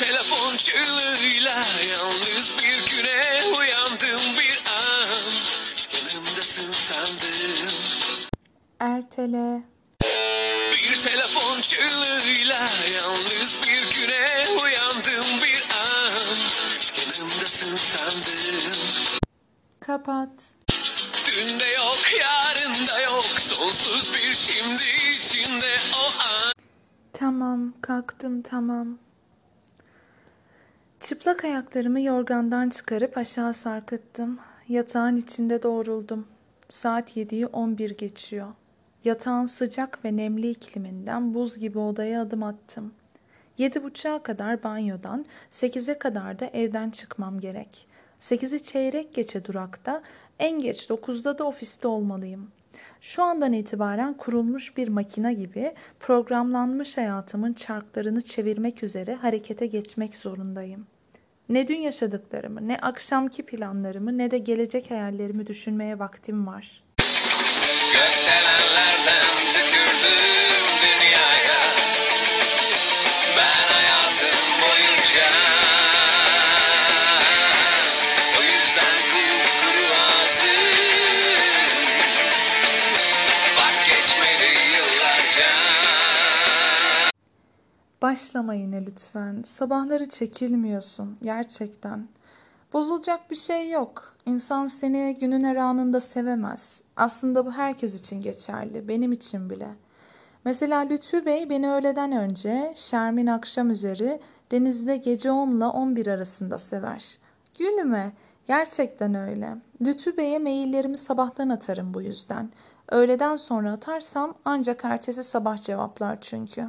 telefon çığlığıyla yalnız bir güne uyandım bir an Yanımdasın sandım Ertele. Bir telefon çığlığıyla yalnız bir güne uyandım bir an Yanımdasın sandım Kapat. Dün de yok yarın da yok Sonsuz bir şimdi içinde o an Tamam, kalktım tamam. Çıplak ayaklarımı yorgandan çıkarıp aşağı sarkıttım. Yatağın içinde doğruldum. Saat 7'yi 11 geçiyor. Yatağın sıcak ve nemli ikliminden buz gibi odaya adım attım. Yedi buçuğa kadar banyodan, sekize kadar da evden çıkmam gerek. Sekizi çeyrek geçe durakta, en geç dokuzda da ofiste olmalıyım. Şu andan itibaren kurulmuş bir makine gibi programlanmış hayatımın çarklarını çevirmek üzere harekete geçmek zorundayım. Ne dün yaşadıklarımı, ne akşamki planlarımı, ne de gelecek hayallerimi düşünmeye vaktim var. Başlama yine lütfen. Sabahları çekilmiyorsun gerçekten. Bozulacak bir şey yok. İnsan seni günün her anında sevemez. Aslında bu herkes için geçerli, benim için bile. Mesela Lütfü Bey beni öğleden önce, Şermin akşam üzeri, denizde gece 10 ile 11 arasında sever. Gülme, gerçekten öyle. Lütfü Bey'e maillerimi sabahtan atarım bu yüzden. Öğleden sonra atarsam ancak ertesi sabah cevaplar çünkü.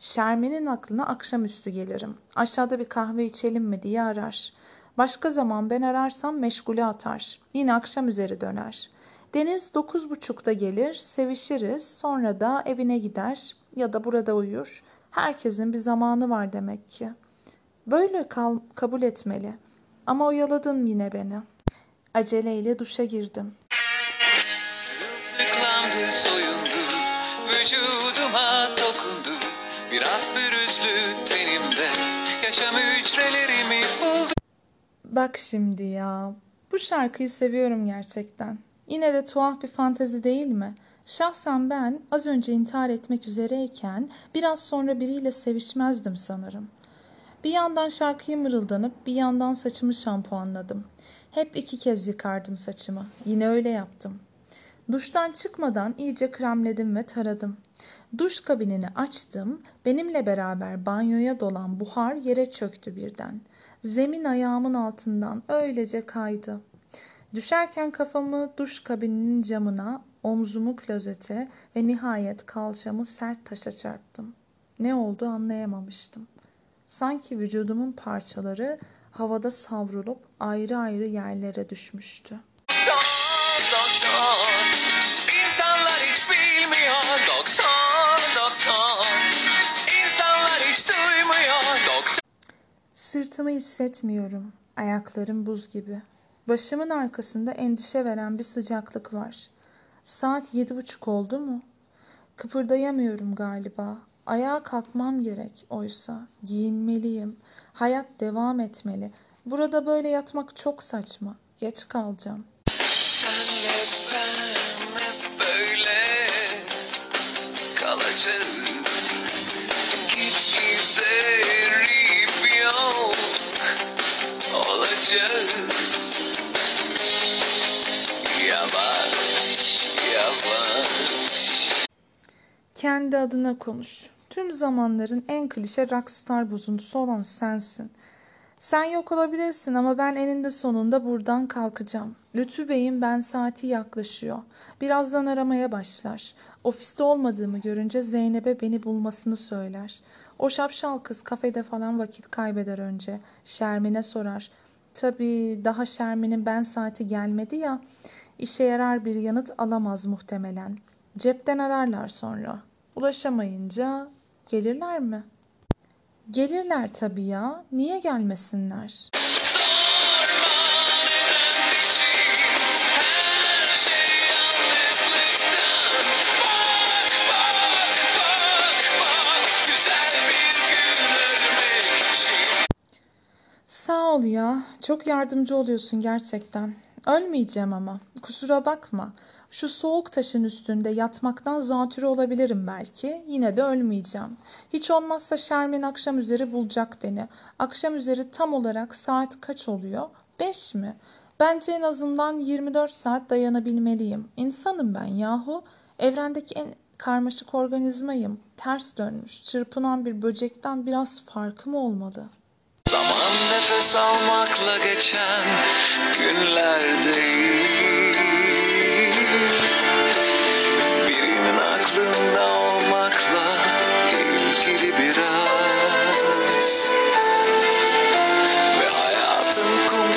Şermin'in aklına akşamüstü gelirim. Aşağıda bir kahve içelim mi diye arar. Başka zaman ben ararsam meşgule atar. Yine akşam üzeri döner. Deniz dokuz buçukta gelir, sevişiriz. Sonra da evine gider ya da burada uyur. Herkesin bir zamanı var demek ki. Böyle kal kabul etmeli. Ama oyaladın yine beni. Aceleyle duşa girdim. Soyundu Vücuduma dokundu Biraz pürüzlü tenimde Yaşam hücrelerimi buldu Bak şimdi ya. Bu şarkıyı seviyorum gerçekten. Yine de tuhaf bir fantezi değil mi? Şahsen ben az önce intihar etmek üzereyken biraz sonra biriyle sevişmezdim sanırım. Bir yandan şarkıyı mırıldanıp bir yandan saçımı şampuanladım. Hep iki kez yıkardım saçımı. Yine öyle yaptım. Duştan çıkmadan iyice kremledim ve taradım. Duş kabinini açtım. Benimle beraber banyoya dolan buhar yere çöktü birden. Zemin ayağımın altından öylece kaydı. Düşerken kafamı duş kabininin camına, omzumu klozete ve nihayet kalçamı sert taşa çarptım. Ne oldu anlayamamıştım. Sanki vücudumun parçaları havada savrulup ayrı ayrı yerlere düşmüştü. Sırtımı hissetmiyorum. Ayaklarım buz gibi. Başımın arkasında endişe veren bir sıcaklık var. Saat yedi buçuk oldu mu? Kıpırdayamıyorum galiba. Ayağa kalkmam gerek oysa. Giyinmeliyim. Hayat devam etmeli. Burada böyle yatmak çok saçma. Geç kalacağım. Senle Kendi adına konuş. Tüm zamanların en klişe rockstar bozuntusu olan sensin. Sen yok olabilirsin ama ben eninde sonunda buradan kalkacağım. Lütfü Bey'in ben saati yaklaşıyor. Birazdan aramaya başlar. Ofiste olmadığımı görünce Zeynep'e beni bulmasını söyler. O şapşal kız kafede falan vakit kaybeder önce. Şermin'e sorar. Tabii daha Şermin'in ben saati gelmedi ya. İşe yarar bir yanıt alamaz muhtemelen. Cepten ararlar sonra. Ulaşamayınca gelirler mi? Gelirler tabii ya. Niye gelmesinler? İçin ol ya. Çok yardımcı oluyorsun gerçekten. Ölmeyeceğim ama. Kusura bakma. Şu soğuk taşın üstünde yatmaktan zatürre olabilirim belki. Yine de ölmeyeceğim. Hiç olmazsa Şermin akşam üzeri bulacak beni. Akşam üzeri tam olarak saat kaç oluyor? Beş mi? Bence en azından 24 saat dayanabilmeliyim. İnsanım ben yahu. Evrendeki en karmaşık organizmayım. Ters dönmüş, çırpınan bir böcekten biraz farkım olmalı. Zaman nefes almakla geçen günler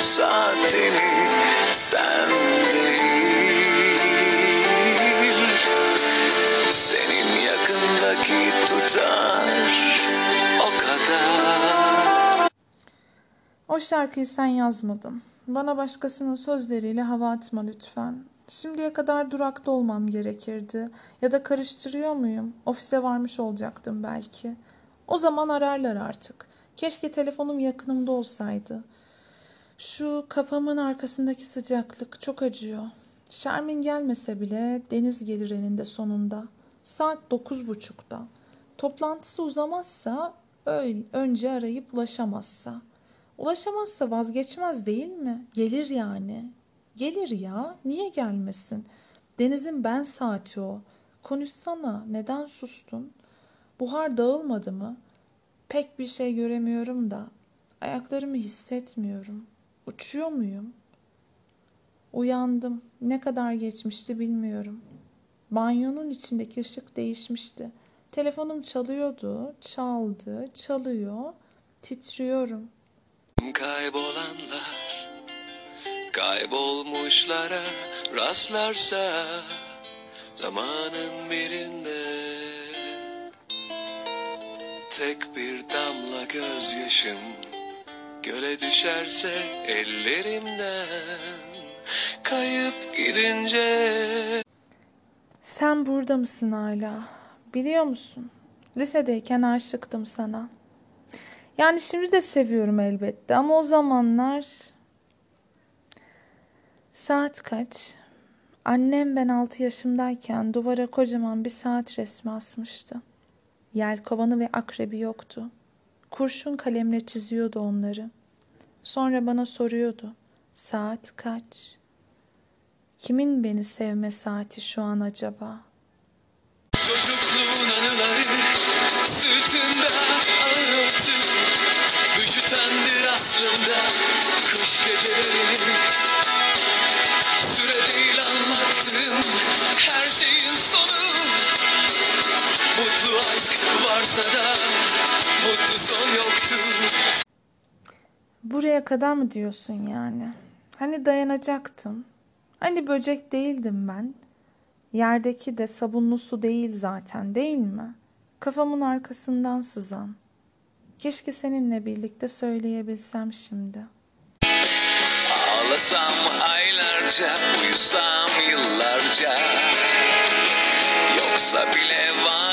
saatini sen değil Senin yakındaki tutar o kadar O şarkıyı sen yazmadın. Bana başkasının sözleriyle hava atma lütfen. Şimdiye kadar durakta olmam gerekirdi. Ya da karıştırıyor muyum? Ofise varmış olacaktım belki. O zaman ararlar artık. Keşke telefonum yakınımda olsaydı. Şu kafamın arkasındaki sıcaklık çok acıyor. Şermin gelmese bile Deniz gelir eninde sonunda. Saat dokuz buçukta. Toplantısı uzamazsa, önce arayıp ulaşamazsa. Ulaşamazsa vazgeçmez değil mi? Gelir yani. Gelir ya. Niye gelmesin? Deniz'in ben saati o. Konuşsana. Neden sustun? Buhar dağılmadı mı? Pek bir şey göremiyorum da. Ayaklarımı hissetmiyorum. Uçuyor muyum? Uyandım. Ne kadar geçmişti bilmiyorum. Banyonun içindeki ışık değişmişti. Telefonum çalıyordu, çaldı, çalıyor. Titriyorum. Kaybolanlar Kaybolmuşlara rastlarsa Zamanın birinde Tek bir damla gözyaşım Göle düşerse ellerimden Kayıp gidince Sen burada mısın hala? Biliyor musun? Lisedeyken aşıktım sana. Yani şimdi de seviyorum elbette ama o zamanlar... Saat kaç? Annem ben 6 yaşımdayken duvara kocaman bir saat resmi asmıştı. Yelkovanı ve akrebi yoktu. Kurşun kalemle çiziyordu onları. Sonra bana soruyordu. Saat kaç? Kimin beni sevme saati şu an acaba? Çocukluğun anıları sırtında ağır örtü Üşütendir aslında kış gecelerinin Süre değil anlattığım her şeyin sonu Mutlu aşk varsa da mutlu son yoktur Buraya kadar mı diyorsun yani? Hani dayanacaktım. Hani böcek değildim ben. Yerdeki de sabunlu su değil zaten değil mi? Kafamın arkasından sızan. Keşke seninle birlikte söyleyebilsem şimdi. Ağlasam aylarca, uyusam yıllarca Yoksa bile var